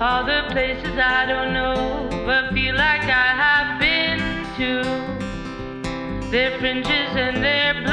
All the places I don't know, but feel like I have been to. Their fringes and their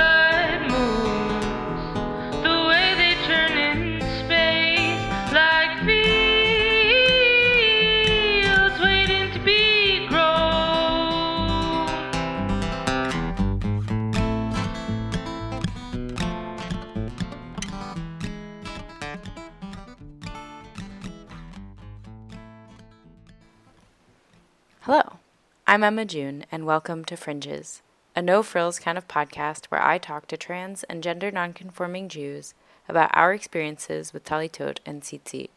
I'm Emma June, and welcome to Fringes, a no frills kind of podcast where I talk to trans and gender nonconforming Jews about our experiences with Talitot and Tzitzit.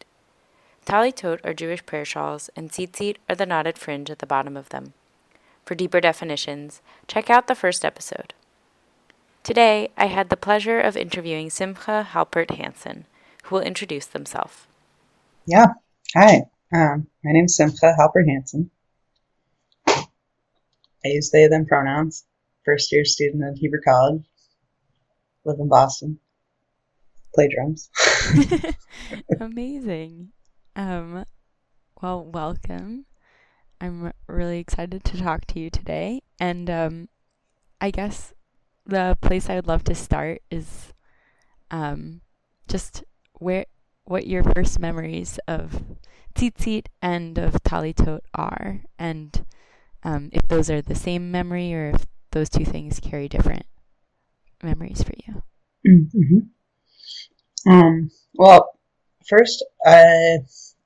Talitot are Jewish prayer shawls, and Tzitzit are the knotted fringe at the bottom of them. For deeper definitions, check out the first episode. Today, I had the pleasure of interviewing Simcha Halpert Hansen, who will introduce themselves. Yeah. Hi. Um, my name is Simcha Halper Hansen. I use they, them pronouns. First year student at Hebrew College. Live in Boston. Play drums. Amazing. Um, well, welcome. I'm really excited to talk to you today. And um, I guess the place I would love to start is um, just where what your first memories of Tzitzit and of Talitot are, and um, if those are the same memory or if those two things carry different memories for you. Mm-hmm. Um, well, first, I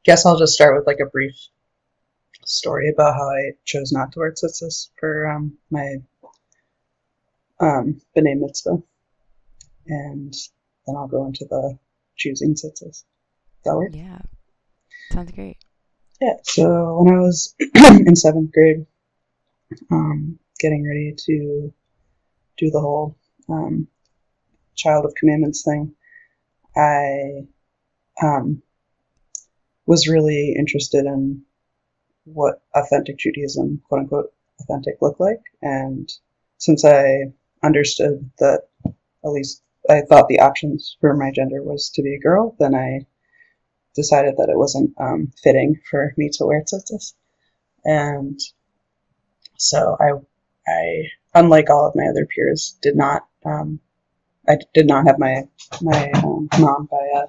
guess I'll just start with like a brief story about how I chose not to wear tzitzis for um, my um, B'nai Mitzvah. And then I'll go into the choosing tzitzis. That work? Yeah, sounds great. Yeah, so when I was in seventh grade, um, getting ready to do the whole um, child of commandments thing, I um, was really interested in what authentic Judaism, quote unquote, authentic looked like. And since I understood that, at least I thought the options for my gender was to be a girl, then I decided that it wasn't um, fitting for me to wear tzitzis. And so I, I, unlike all of my other peers, did not, um, I did not have my my um, mom buy a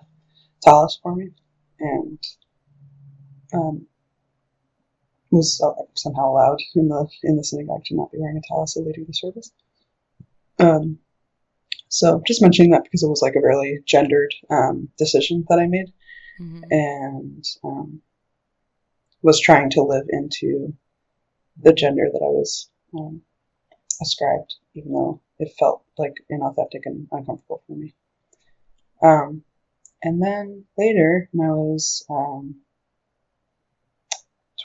tallis for me, and um, was somehow allowed in the in the synagogue to not be wearing a tallis leading the service. Um, so just mentioning that because it was like a really gendered um, decision that I made, hmm and um, was trying to live into the gender that I was um, ascribed, even though it felt like inauthentic and uncomfortable for me. Um, and then later, when I was um,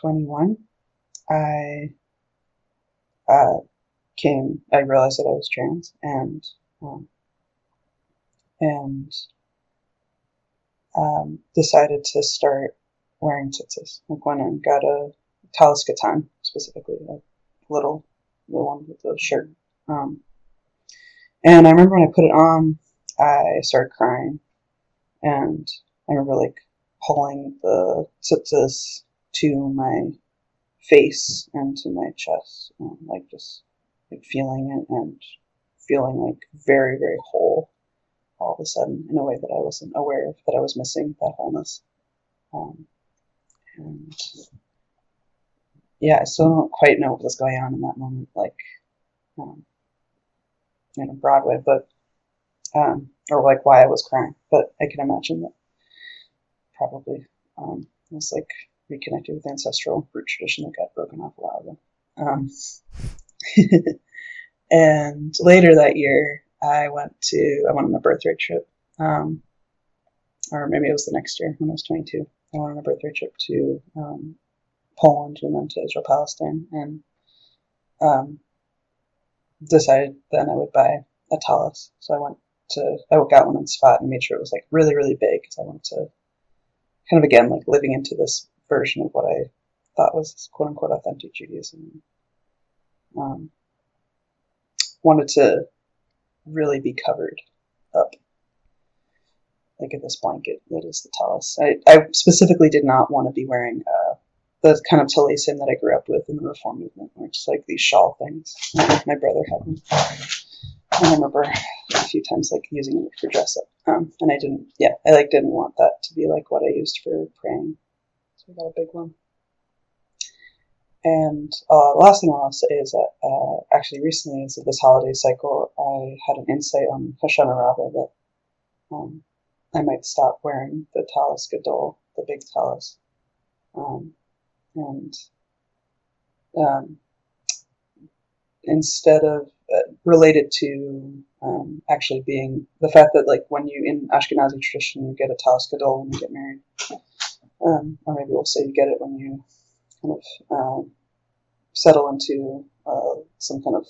21, I uh, came. I realized that I was trans, and um, and um, decided to start wearing tzitzis. Like went and got a talis katan specifically, a little the one with the shirt. Um, and I remember when I put it on, I started crying, and I remember like pulling the tzitzis to my face and to my chest, and like just like feeling it and feeling like very very whole all of a sudden in a way that I wasn't aware of that I was missing that wholeness. Um, and yeah, I still don't quite know what was going on in that moment, like um, you know Broadway, but um, or like why I was crying. But I can imagine that probably um, was like reconnected with ancestral root tradition that got broken off a while ago. Um, and later that year, I went to I went on a birthright trip, um, or maybe it was the next year when I was 22. I went on a birthright trip to um, Poland and then to Israel Palestine, and um, decided then I would buy a tallis. So I went to I got one on spot and made sure it was like really really big because I wanted to kind of again like living into this version of what I thought was quote unquote authentic Judaism. Um, wanted to really be covered up. like in this blanket that is the talus. I, I specifically did not want to be wearing uh, the kind of tallisim that I grew up with in the reform movement, which is like these shawl things. My brother had them. I remember a few times like using it for dress up. Um, and I didn't, yeah, I like didn't want that to be like what I used for praying. So I got a big one. And uh, last thing I'll say is that uh, actually recently, is this holiday cycle, I had an insight on Hoshana Rabbah that um, I might stop wearing the talus gadol, the big talus, um, and um, instead of uh, related to um, actually being the fact that like when you in Ashkenazi tradition you get a talus gadol when you get married, um, or maybe we'll say you get it when you kind of um, settle into uh, some kind of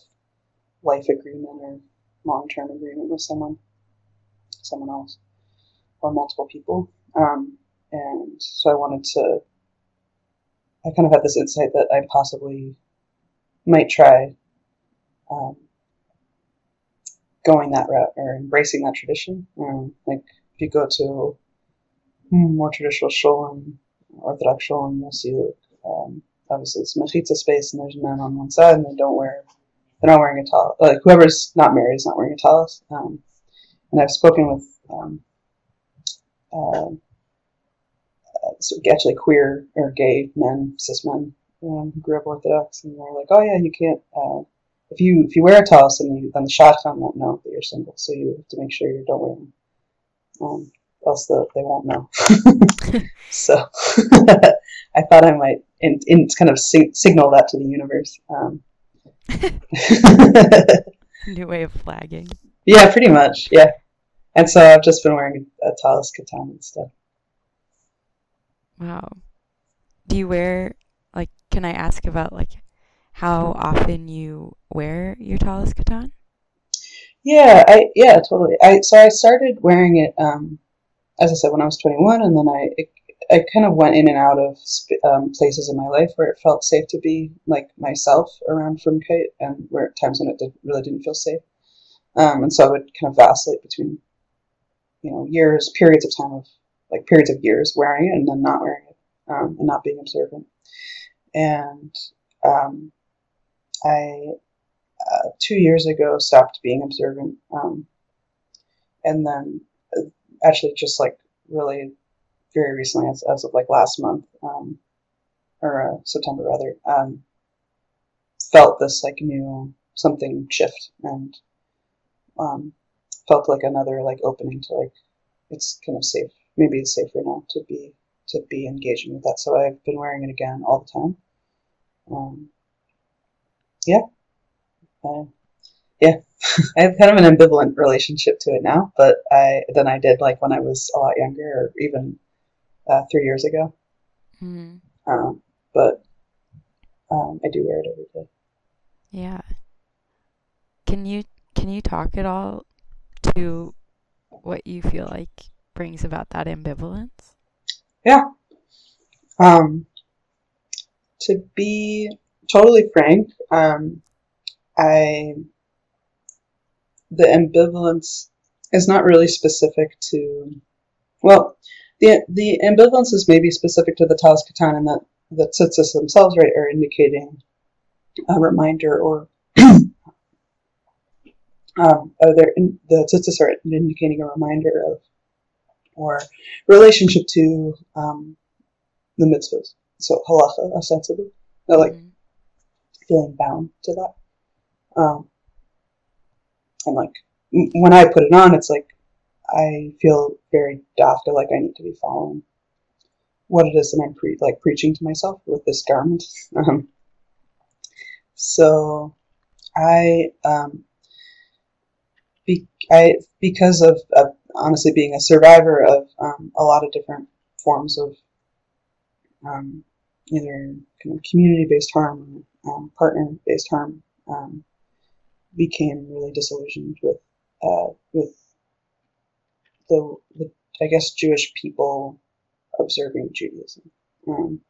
life agreement or long-term agreement with someone, someone else, or multiple people. Um, and so I wanted to. I kind of had this insight that I possibly might try um, going that route or embracing that tradition. Um, like if you go to more traditional shulim, Orthodox shulim, you'll see um, obviously it's mechitza space and there's men on one side and they don't wear they're not wearing a talus. Like whoever's not married is not wearing a talus. Um, and I've spoken with um, uh, uh, so actually queer or gay men, cis men um, who grew up Orthodox, and they're like, oh yeah, you can't. Uh, if you if you wear a talus, and you, then the shadchan won't know that you're single. So you have to make sure you don't wear them. Um, else the, they won't know. so I thought I might in, in kind of sig- signal that to the universe. Um, New way of flagging. Yeah, pretty much. Yeah, and so I've just been wearing a, a talus katan instead. Wow. Do you wear like? Can I ask about like how often you wear your talus katan? Yeah, I yeah totally. I so I started wearing it. Um, as I said, when I was 21, and then I it, I kind of went in and out of um, places in my life where it felt safe to be like myself around Frumkeit, and where times when it did, really didn't feel safe. Um, and so I would kind of vacillate between, you know, years, periods of time of like periods of years wearing it and then not wearing it, um, and not being observant. And um, I uh, two years ago stopped being observant, um, and then uh, actually just like really very recently, as, as of like last month, um, or uh, September rather, um, felt this like new something shift and um, felt like another like opening to like it's kind of safe. Maybe it's safer now to be to be engaging with that. So I've been wearing it again all the time. Um, yeah, uh, yeah. I have kind of an ambivalent relationship to it now, but I than I did like when I was a lot younger, or even uh, three years ago. Mm-hmm. Um, but um, I do wear it every day. Yeah. Can you can you talk at all to what you feel like brings about that ambivalence? Yeah. Um, to be totally frank, um, I the ambivalence is not really specific to well the the ambivalence is maybe specific to the Talus Katan in that the tzitzis themselves, right, are indicating a reminder or um, in, the tzitzis are indicating a reminder of or relationship to um, the mitzvahs. So halacha, ostensibly, they're like mm-hmm. feeling bound to that. Um, and like when I put it on, it's like I feel very daft. or like I need to be following what it is that I'm pre- like preaching to myself with this garment. Um, so I, um, be- I because of uh, honestly being a survivor of um, a lot of different forms of um, either kind of community-based harm or um, partner-based harm, um, became really disillusioned with uh, with the, the I guess Jewish people observing Judaism, um,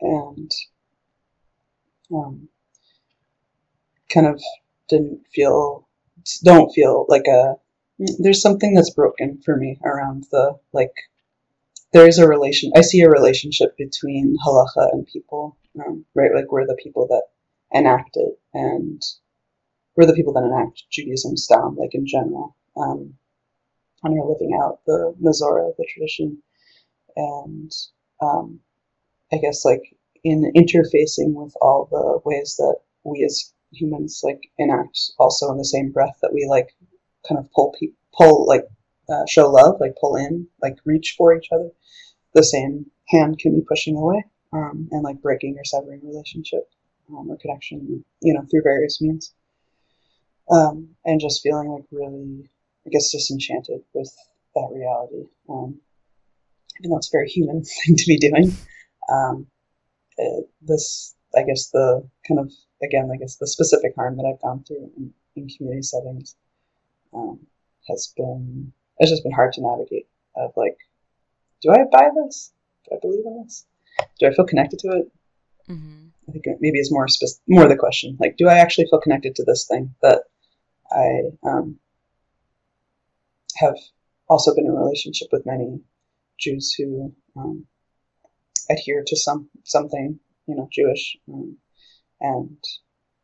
and kind of didn't feel don't feel like a there's something that's broken for me around the like there is a relation i see a relationship between halacha and people um, right? Like we're the people that enact it and we're the people that enact judaism style like in general um, and are living out the Mazorah, the tradition. And um, i guess like in interfacing with all the ways that we as humans like enact also in the same breath that we like kind of pull people pull like uh, show love like pull in like reach for each other. The same hand can be pushing away um, and like breaking or severing relationship um, or connection you know through various means. Um, and just feeling like really i guess disenchanted with that reality. Um, even though it's a very human thing to be doing. Um, it, this i guess the kind of again i guess the specific harm that i've gone through in, in community settings um, has been it's just been hard to navigate. Of like, do I buy this? Do I believe in this? Do I feel connected to it? Mm-hmm. I think maybe is more spe- more the question. Like, do I actually feel connected to this thing that I um, have also been in a relationship with many Jews who um, adhere to some something you know Jewish um, and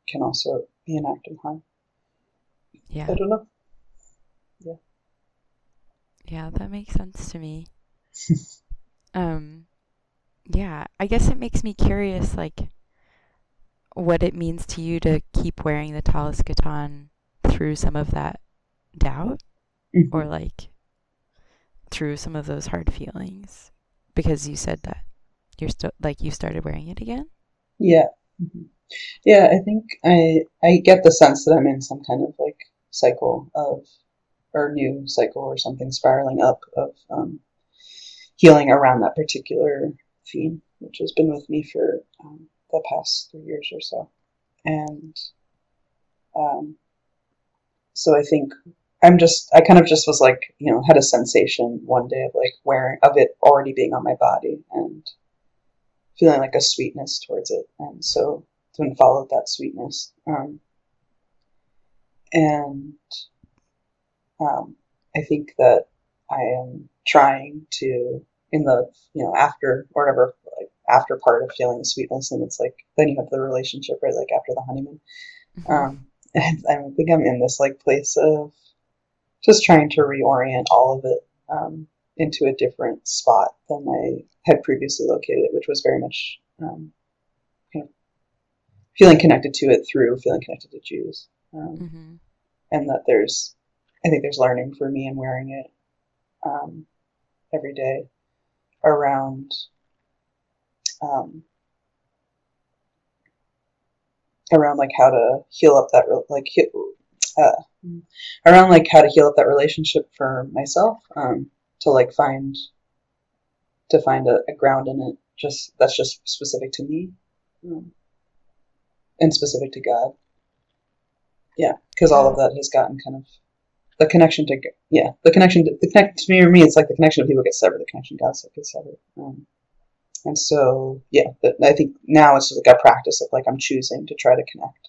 can also be an act of harm. Yeah, I don't know. Yeah, that makes sense to me. um, yeah, I guess it makes me curious, like, what it means to you to keep wearing the Katan through some of that doubt, mm-hmm. or like through some of those hard feelings, because you said that you're still like you started wearing it again. Yeah, mm-hmm. yeah. I think I I get the sense that I'm in some kind of like cycle of or new cycle or something spiraling up of um, healing around that particular theme, which has been with me for um, the past three years or so. And um, so I think I'm just, I kind of just was like, you know, had a sensation one day of like wearing, of it already being on my body and feeling like a sweetness towards it. And so then followed that sweetness. Um, and um, I think that I am trying to in the you know after or whatever like after part of feeling the sweetness and it's like then you have the relationship right like after the honeymoon mm-hmm. um, and I think I'm in this like place of just trying to reorient all of it um, into a different spot than I had previously located it, which was very much um, kind of feeling connected to it through feeling connected to Jews, um, mm-hmm. and that there's I think there's learning for me in wearing it um, every day around um, around like how to heal up that like uh, around like how to heal up that relationship for myself um, to like find to find a, a, ground in it just that's just specific to me um, and specific to God. Yeah because all of that has gotten kind of the connection to yeah the connection to, the connect to me or me it's like the connection of people get severed the connection God gets severed um, and so yeah the, I think now it's just like a practice of like I'm choosing to try to connect.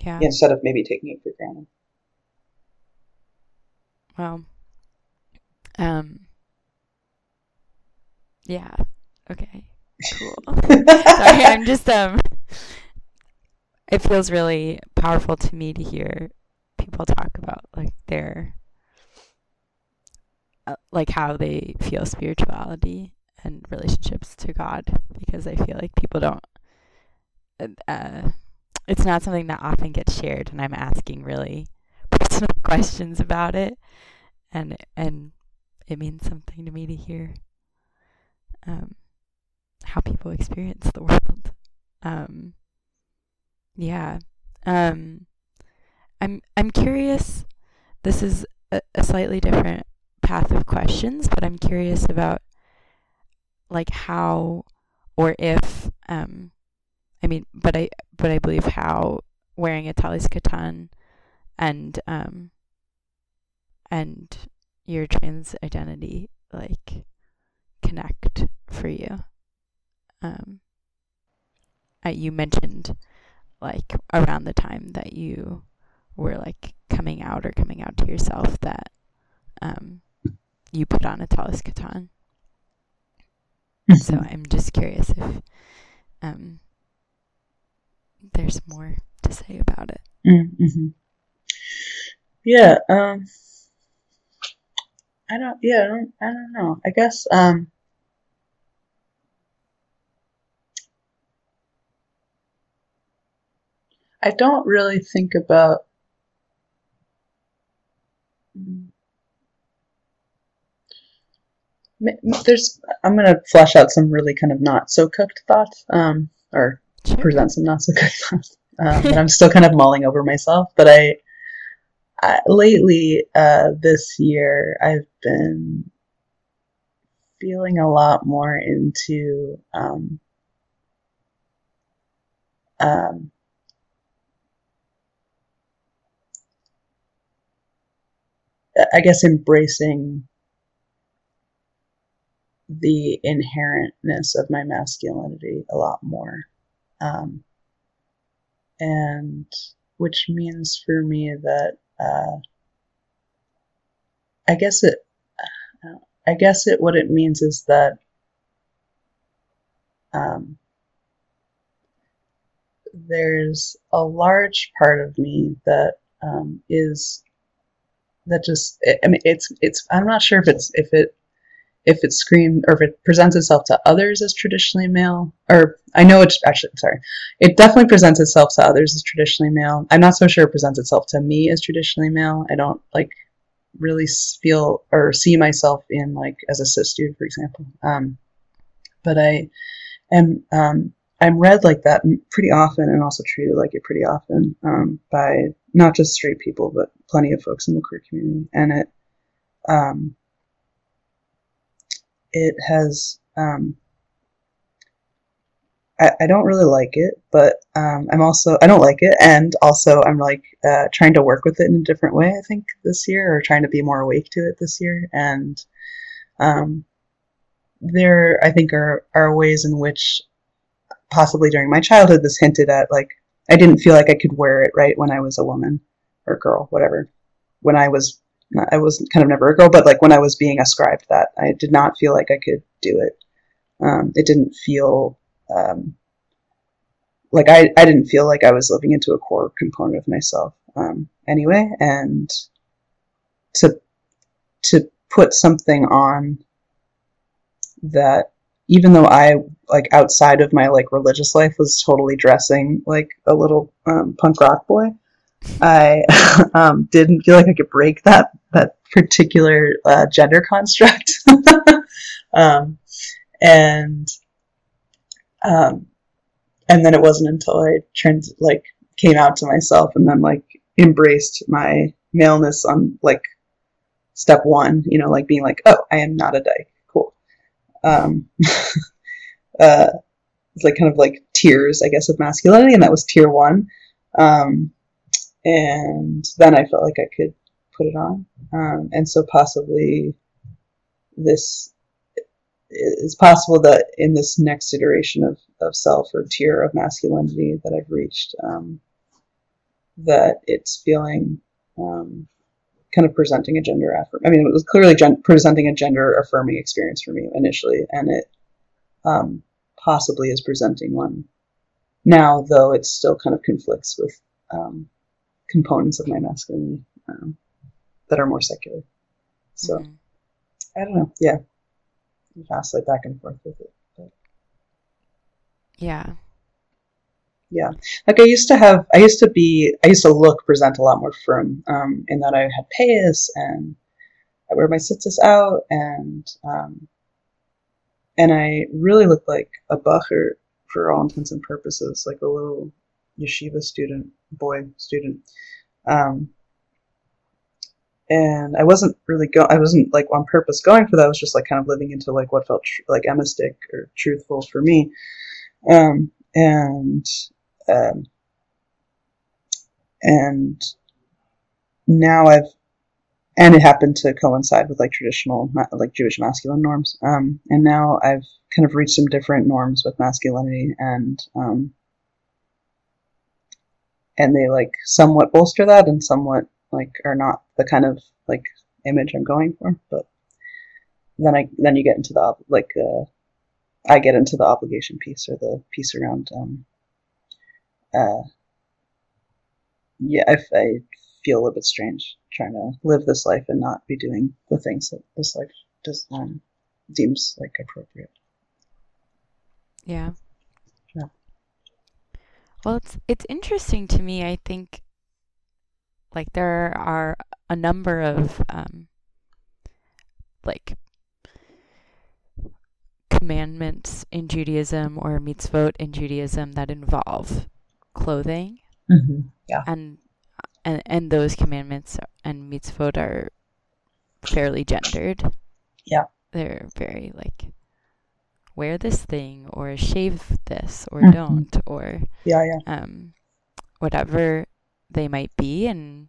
Yeah. Instead of maybe taking it for granted. Well um yeah okay cool. Sorry I'm just um it feels really powerful to me to hear people talk about like their uh, like how they feel spirituality and relationships to God because I feel like people don't uh, it's not something that often gets shared and I'm asking really personal questions about it and and it means something to me to hear um how people experience the world. Um yeah um I'm I'm curious. This is a, a slightly different path of questions, but I'm curious about like how or if um I mean, but I but I believe how wearing a talis katan and um and your trans identity like connect for you. Um, uh, you mentioned like around the time that you were like coming out or coming out to yourself that um, you put on a talis katan. so I'm just curious if um, there's more to say about it. Mm-hmm. Yeah. Um. I don't. Yeah. I don't. I don't know. I guess. Um. I don't really think about. There's. I'm gonna flesh out some really kind of not so cooked thoughts. Um. Or sure. present some not so cooked thoughts. Um, and I'm still kind of mulling over myself, but I uh, lately uh, this year I've been feeling a lot more into um, um, I guess embracing the inherentness of my masculinity a lot more. Um, and which means for me that uh, I guess it, I guess it, what it means is that um, there's a large part of me that um, is that just I mean it's it's I'm not sure if it's if it if it screams or if it presents itself to others as traditionally male or I know it's actually sorry. It definitely presents itself to others as traditionally male. I'm not so sure it presents itself to me as traditionally male. I don't like really feel or see myself in like as a cis dude for example. Um, but I am um, I'm read like that pretty often and also treated like it pretty often um, by not just straight people, but plenty of folks in the queer community. And it, um, it has, um, I, I, don't really like it, but um, I'm also, I don't like it. And also, I'm like uh, trying to work with it in a different way, I think, this year, or trying to be more awake to it this year. And um, there, I think, are, are ways in which possibly during my childhood, this hinted at like I didn't feel like I could wear it right when I was a woman or girl, whatever. When I was, I was kind of never a girl, but like when I was being ascribed that, I did not feel like I could do it. Um, it didn't feel um, like I, I didn't feel like I was living into a core component of myself um, anyway, and to to put something on that even though I like outside of my like religious life was totally dressing like a little um, punk rock boy, I um, didn't feel like I could break that that particular uh, gender construct. um, and um, and then it wasn't until I trans like came out to myself and then like embraced my maleness on like step one, you know, like being like, oh, I am not a dyke cool. um, uh, it's like kind of like tiers, I guess, of masculinity, and that was tier one. Um, and then I felt like I could put it on, um, and so possibly this is possible that in this next iteration of, of self or tier of masculinity that I've reached, um, that it's feeling um, kind of presenting a gender affirm. I mean, it was clearly gen- presenting a gender affirming experience for me initially, and it um, possibly is presenting one now, though it still kind of conflicts with um, components of my masculinity um, that are more secular. So mm-hmm. I don't know. Yeah, vacillate back and forth with it. But. Yeah, yeah like i used to have i used to be i used to look present a lot more firm um, in that i had payas and i wear my tzitzis out and um, and i really looked like a bacher for all intents and purposes like a little yeshiva student boy student um, and I wasn't really go. I wasn't like on purpose going for that. I was just like kind of living into like what felt tr- like emesdik or truthful for me. Um, and um, and now I've and it happened to coincide with like traditional like Jewish masculine norms. Um, and now I've kind of reached some different norms with masculinity and um, and they like somewhat bolster that and somewhat like are not the kind of like image I'm going for. But then I then you get into the like uh, I get into the obligation piece or the piece around um, uh, yeah I, I feel a little bit strange trying to live this life and not be doing the things that this life does um, deems like appropriate. Yeah. Well, it's it's interesting to me. I think like there are a number of um, like commandments in Judaism or mitzvot in Judaism that involve clothing, Mm-hmm. Yeah. and and and those commandments and mitzvot are fairly gendered. Yeah. They're very like wear this thing or shave this or Mhm. don't or Yeah, yeah. um whatever they might be and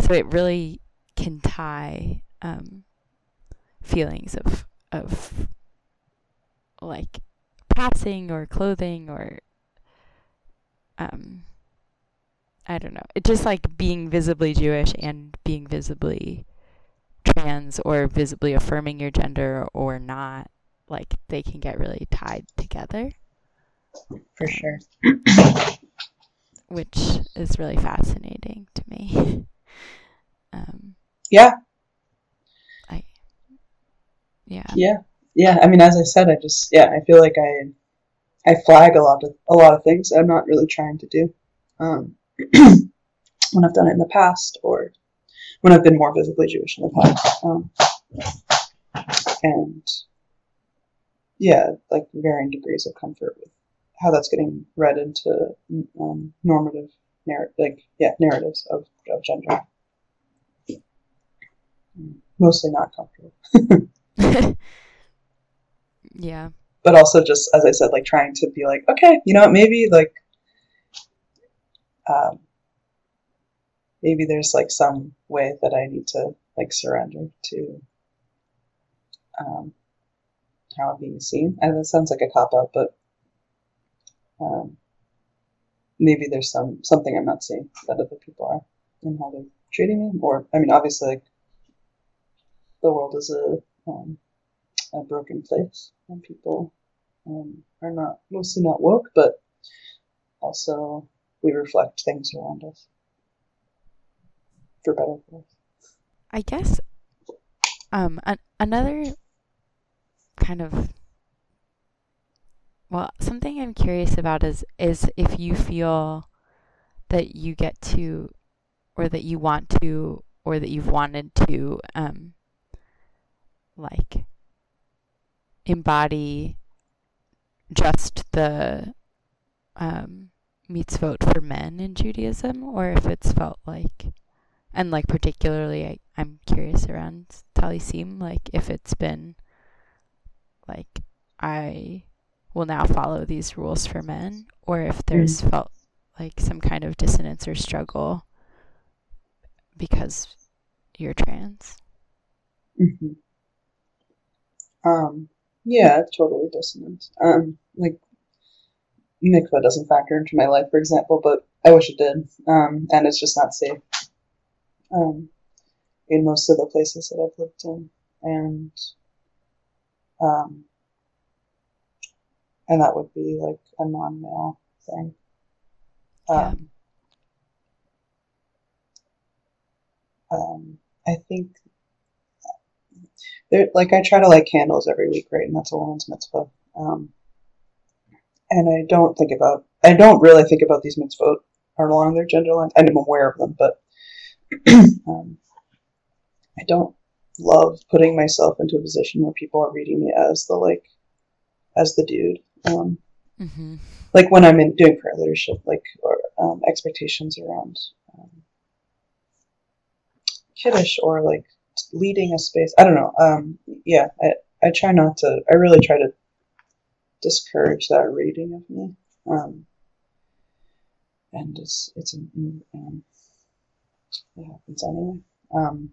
so it really can tie um feelings of of like passing or clothing or um I don't know. It just like being visibly Jewish and being visibly trans or visibly affirming your gender or not, like they can get really tied together, For sure. which is really fascinating to me. um, Yeah, yeah. yeah, yeah. I mean, as I said, I just yeah, I feel like I I flag a lot of a lot of things I'm not really trying to do. Um, when I've done it in the past, or when I've been more visibly Jewish in the past, um, and yeah, like varying degrees of comfort with how that's getting read into um, normative narrative, like yeah, narratives of, of gender. Mostly not comfortable. yeah. but also just as I said, like trying to be like, okay, you know what, maybe like, um, maybe there's like some way that I need to like surrender to um, how I'm being seen. And that sounds like a cop out, but um, maybe there's some something I'm not seeing that other people are in how they're treating me. Or I mean, obviously, like the world is a um, a broken place, and people um, are not mostly not woke, but also we reflect things around us for better. I guess um an- another kind of well something I'm curious about is is if you feel that you get to or that you want to or that you've wanted to um like embody just the um mitzvot for men in Judaism or if it's felt like and like particularly I, I'm curious around Talisim, like if it's been like I will now follow these rules for men, or if there's felt like some kind of dissonance or struggle because you're trans. hmm Um, yeah, it's totally dissonant. Um, like mikvah doesn't factor into my life, for example, but I wish it did. Um, and it's just not safe. Um, in most of the places that I've lived in, and um, and that would be like a non-male thing. Yeah. Um, um, I think there, like I try to light candles every week, right? And that's a woman's mitzvah. Um, and I don't think about, I don't really think about these mitzvot are along their gender lines. I'm aware of them, but um, I don't love putting myself into a position where people are reading me as the like, as the dude. Um, Mm-hmm. like when I'm in doing prayer leadership, like or um, expectations around um, kiddush or like leading a space. I don't know. Um, yeah, I I try not to. I really try to discourage that reading of me. Um, and it's it's um, it happens anyway. Um,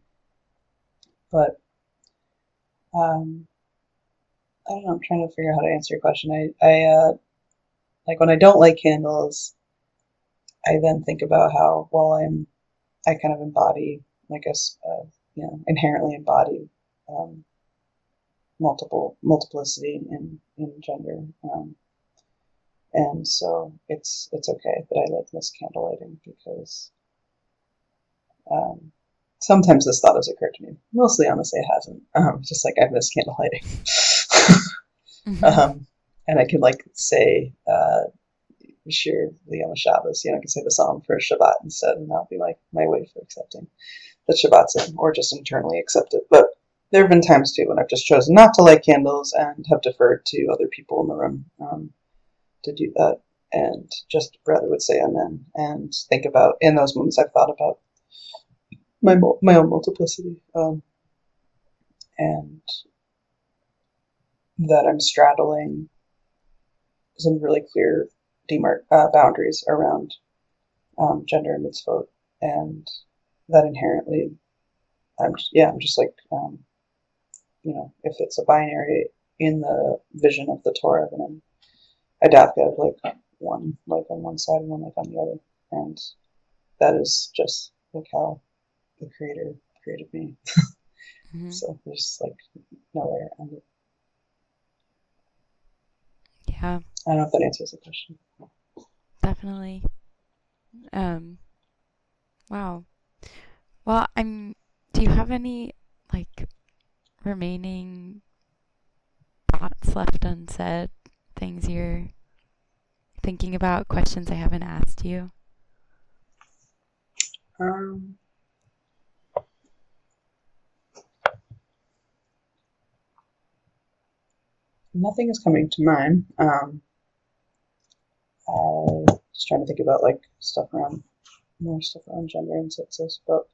but um, I don't know. I'm trying to figure out how to answer your question. I I uh, like when I don't light candles. I then think about how well I'm I kind of embody like a uh, you know inherently embody um, multiple multiplicity in in gender. Um, and so it's it's okay that I like miss candlelighting because um, sometimes this thought has occurred to me. Mostly, honestly, it hasn't. Um, just like I miss candlelighting, Mhm. um, and I can like say uh, Shir Liyom Shabbos. You know, I can say the psalm for Shabbat instead, and that'll be like my way for accepting that Shabbat's in, or just internally accept it. But there have been times too when I've just chosen not to light candles and have deferred to other people in the room um, to do that, and just rather would say Amen and think about in those moments I've thought about my my own multiplicity um, and that I'm straddling some really clear demarc- uh, boundaries around um, gender and mitzvot, and that inherently, I'm just, yeah, I'm just like, um, you know, if it's a binary in the vision of the Torah, then I'm definitely have like one like on one side and one like on the other, and that is just like how the Creator created me. Mhm. So there's like no way around it. Yeah, I don't know if that answers the question. definitely. Um, wow. Well, I'm. Do you have any like remaining thoughts left unsaid? Things you're thinking about? Questions I haven't asked you? Um, nothing is coming to mind. Um, I was trying to think about like stuff around more stuff around gender and census, but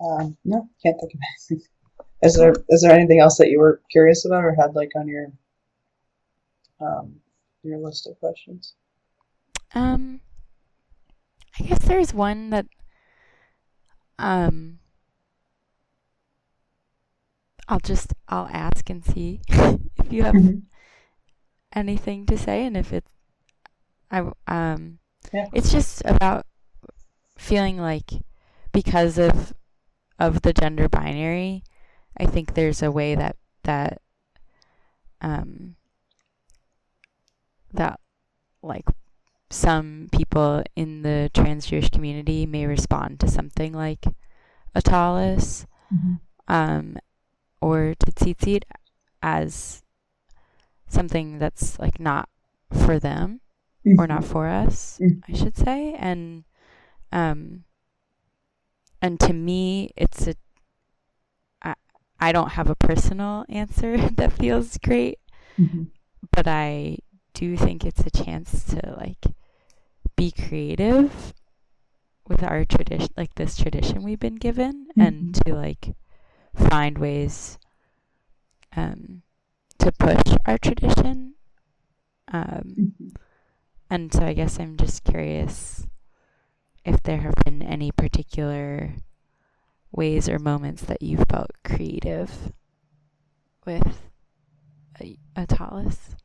um, no, can't think of anything. Is there is there anything else that you were curious about or had like on your um, your list of questions? Um, I guess there's one that um I'll just I'll ask and see if you have Mhm. anything to say and if it's I um Yeah. it's just about feeling like because of of the gender binary I think there's a way that that um that like some people in the trans Jewish community may respond to something like a talus Mhm. um, or tzitzit as something that's like not for them or not for us, Mhm. I should say. And um, and to me, it's a I, I don't have a personal answer that feels great, Mhm. but I do think it's a chance to like be creative with our tradition, like this tradition we've been given, and Mhm. to like find ways um, to push our tradition. Um, Mhm. and so I guess I'm just curious if there have been any particular ways or moments that you felt creative with a, a talus.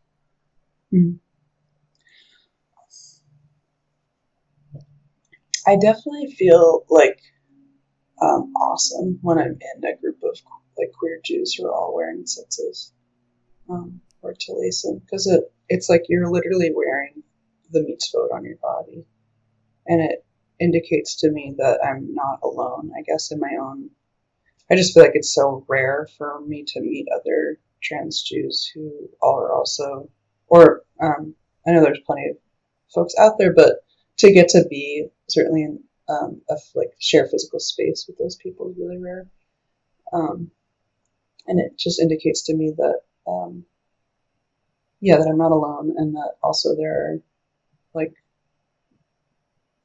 Mhm. I definitely feel like um, awesome when I'm in a group of like queer Jews who are all wearing tzitzis um, or talisim because it it's like you're literally wearing the mitzvot on your body, and it indicates to me that I'm not alone. I guess in my own, I just feel like it's so rare for me to meet other trans Jews who are also, or um, I know there's plenty of folks out there, but to get to be certainly in um, a like share physical space with those people is really rare. Um, and it just indicates to me that um, yeah, that I'm not alone, and that also there are like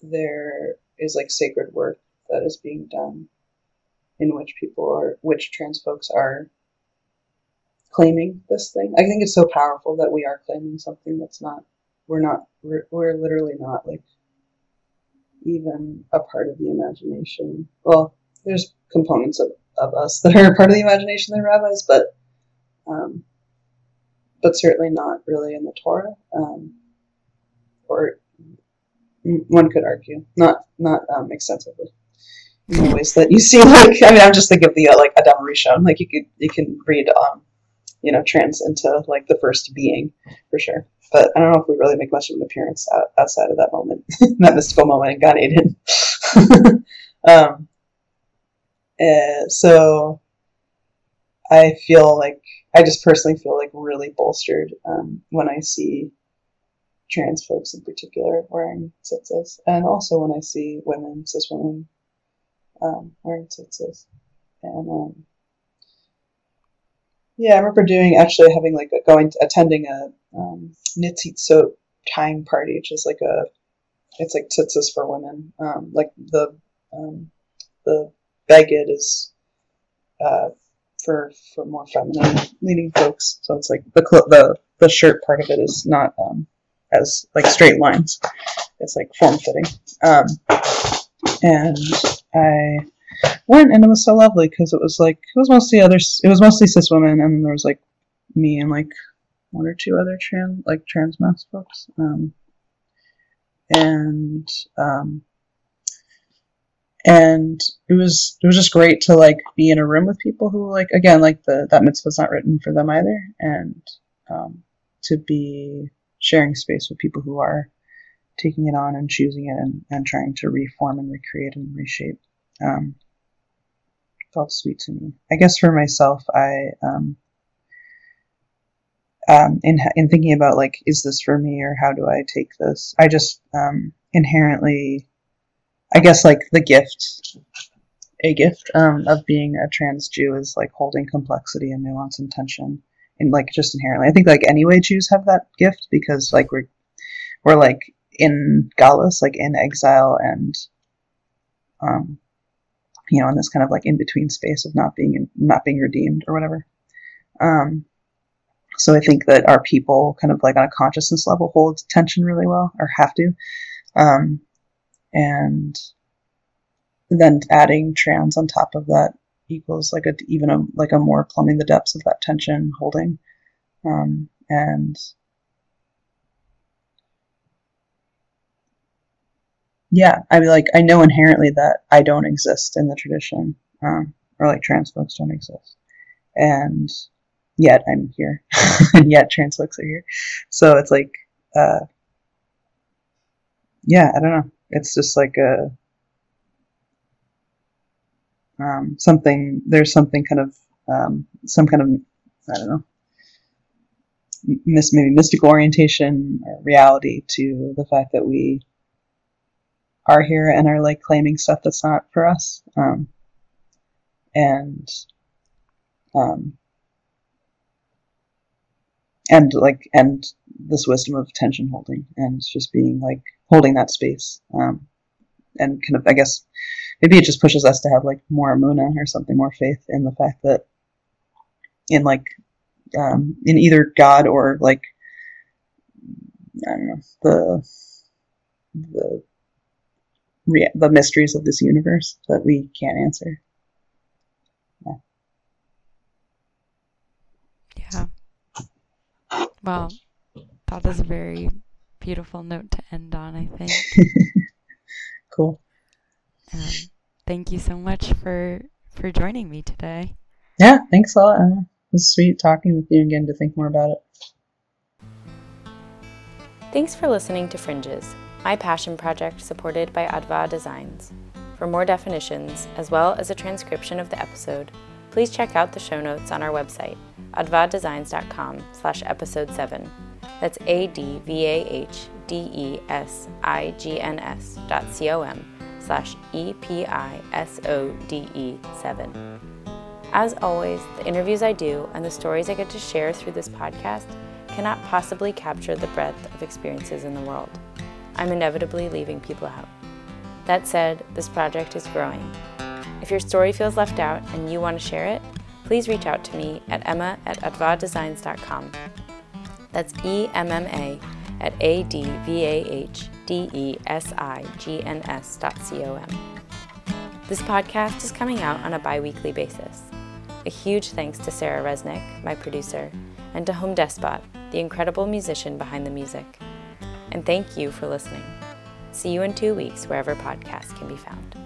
there is like sacred work that is being done in which people are which trans folks are claiming this thing. I think it's so powerful that we are claiming something that's not we're not we're, we're literally not like even a part of the imagination. Well, there's components of, of us that are part of the imagination that are rabbis, but um, but certainly not really in the Torah, um, or one could argue not not um, extensively in the ways that you see. Like I mean, I'm just thinking of the uh, like Adam Rishon. Like you could you can read um, you know trans into like the first being for sure. But I don't know if we really make much of an appearance out, outside of that moment, that mystical moment in Gan Eden. um, uh, so I feel like I just personally feel like really bolstered um, when I see trans folks in particular wearing tzitzis, and also when I see women, cis women, um, wearing tzitzis. And um, yeah, I remember doing actually having like a, going attending a um, Nitzitzot time party, which is like a it's like tzitzis for women. Um, like the um, the beged is uh, for for more feminine leaning folks. So it's like the the the shirt part of it is not um, as like straight lines. It's like form fitting. Um, and I went and it was so lovely because it was like it was mostly others. It was mostly cis women, and there was like me and like one or two other trans like trans masc folks. Um, and um, and it was it was just great to like be in a room with people who like again like the that mitzvah's not written for them either, and um, to be sharing space with people who are taking it on and choosing it and, and trying to reform and recreate and reshape. Um, felt sweet to me. I guess for myself, I um, um, in in thinking about like, is this for me or how do I take this? I just um, inherently, I guess like the gift, a gift um, of being a trans Jew is like holding complexity and nuance and tension, and like just inherently. I think like anyway, Jews have that gift because like we're we're like in galus, like in exile and um, you know, in this kind of like in between space of not being not being redeemed or whatever. Um, so I think that our people kind of like on a consciousness level hold tension really well or have to. Um, and then adding trans on top of that equals like a even a like a more plumbing the depths of that tension holding. Um, and yeah, I mean, like I know inherently that I don't exist in the tradition, um, or like trans folks don't exist, and yet I'm here, and yet trans folks are here. So it's like, uh, yeah, I don't know. It's just like a um, something. There's something kind of um, some kind of I don't know. Maybe mystical orientation or reality to the fact that we are here and are like claiming stuff that's not for us. Um, and um, and like and this wisdom of tension holding and just being like holding that space um, and kind of I guess maybe it just pushes us to have like more emunah or something more faith in the fact that in like um, in either God or like I don't know the the rea- the mysteries of this universe that we can't answer. Yeah. Yeah. Well, that is a very beautiful note to end on, I think. cool. Um, thank you so much for for joining me today. Yeah, thanks a lot. It was sweet talking with you again to think more about it. Thanks for listening to Fringes my passion project supported by Advah Designs. For more definitions, as well as a transcription of the episode, please check out the show notes on our website, advahdesigns.com slash episode 7. That's A-D-V-A-H-D-E-S-I-G-N-S dot C-O-M slash E-P-I-S-O-D-E 7. As always, the interviews I do and the stories I get to share through this podcast cannot possibly capture the breadth of experiences in the world. I'm inevitably leaving people out. That said, this project is growing. If your story feels left out and you want to share it, please reach out to me at emma at advahdesigns.com. That's E M M A at A D V A H D E S I G N S dot C O M. This podcast is coming out on a bi weekly basis. A huge thanks to Sarah Resnick, my producer, and to Home Despot, the incredible musician behind the music. And thank you for listening. See you in two weeks wherever podcasts can be found.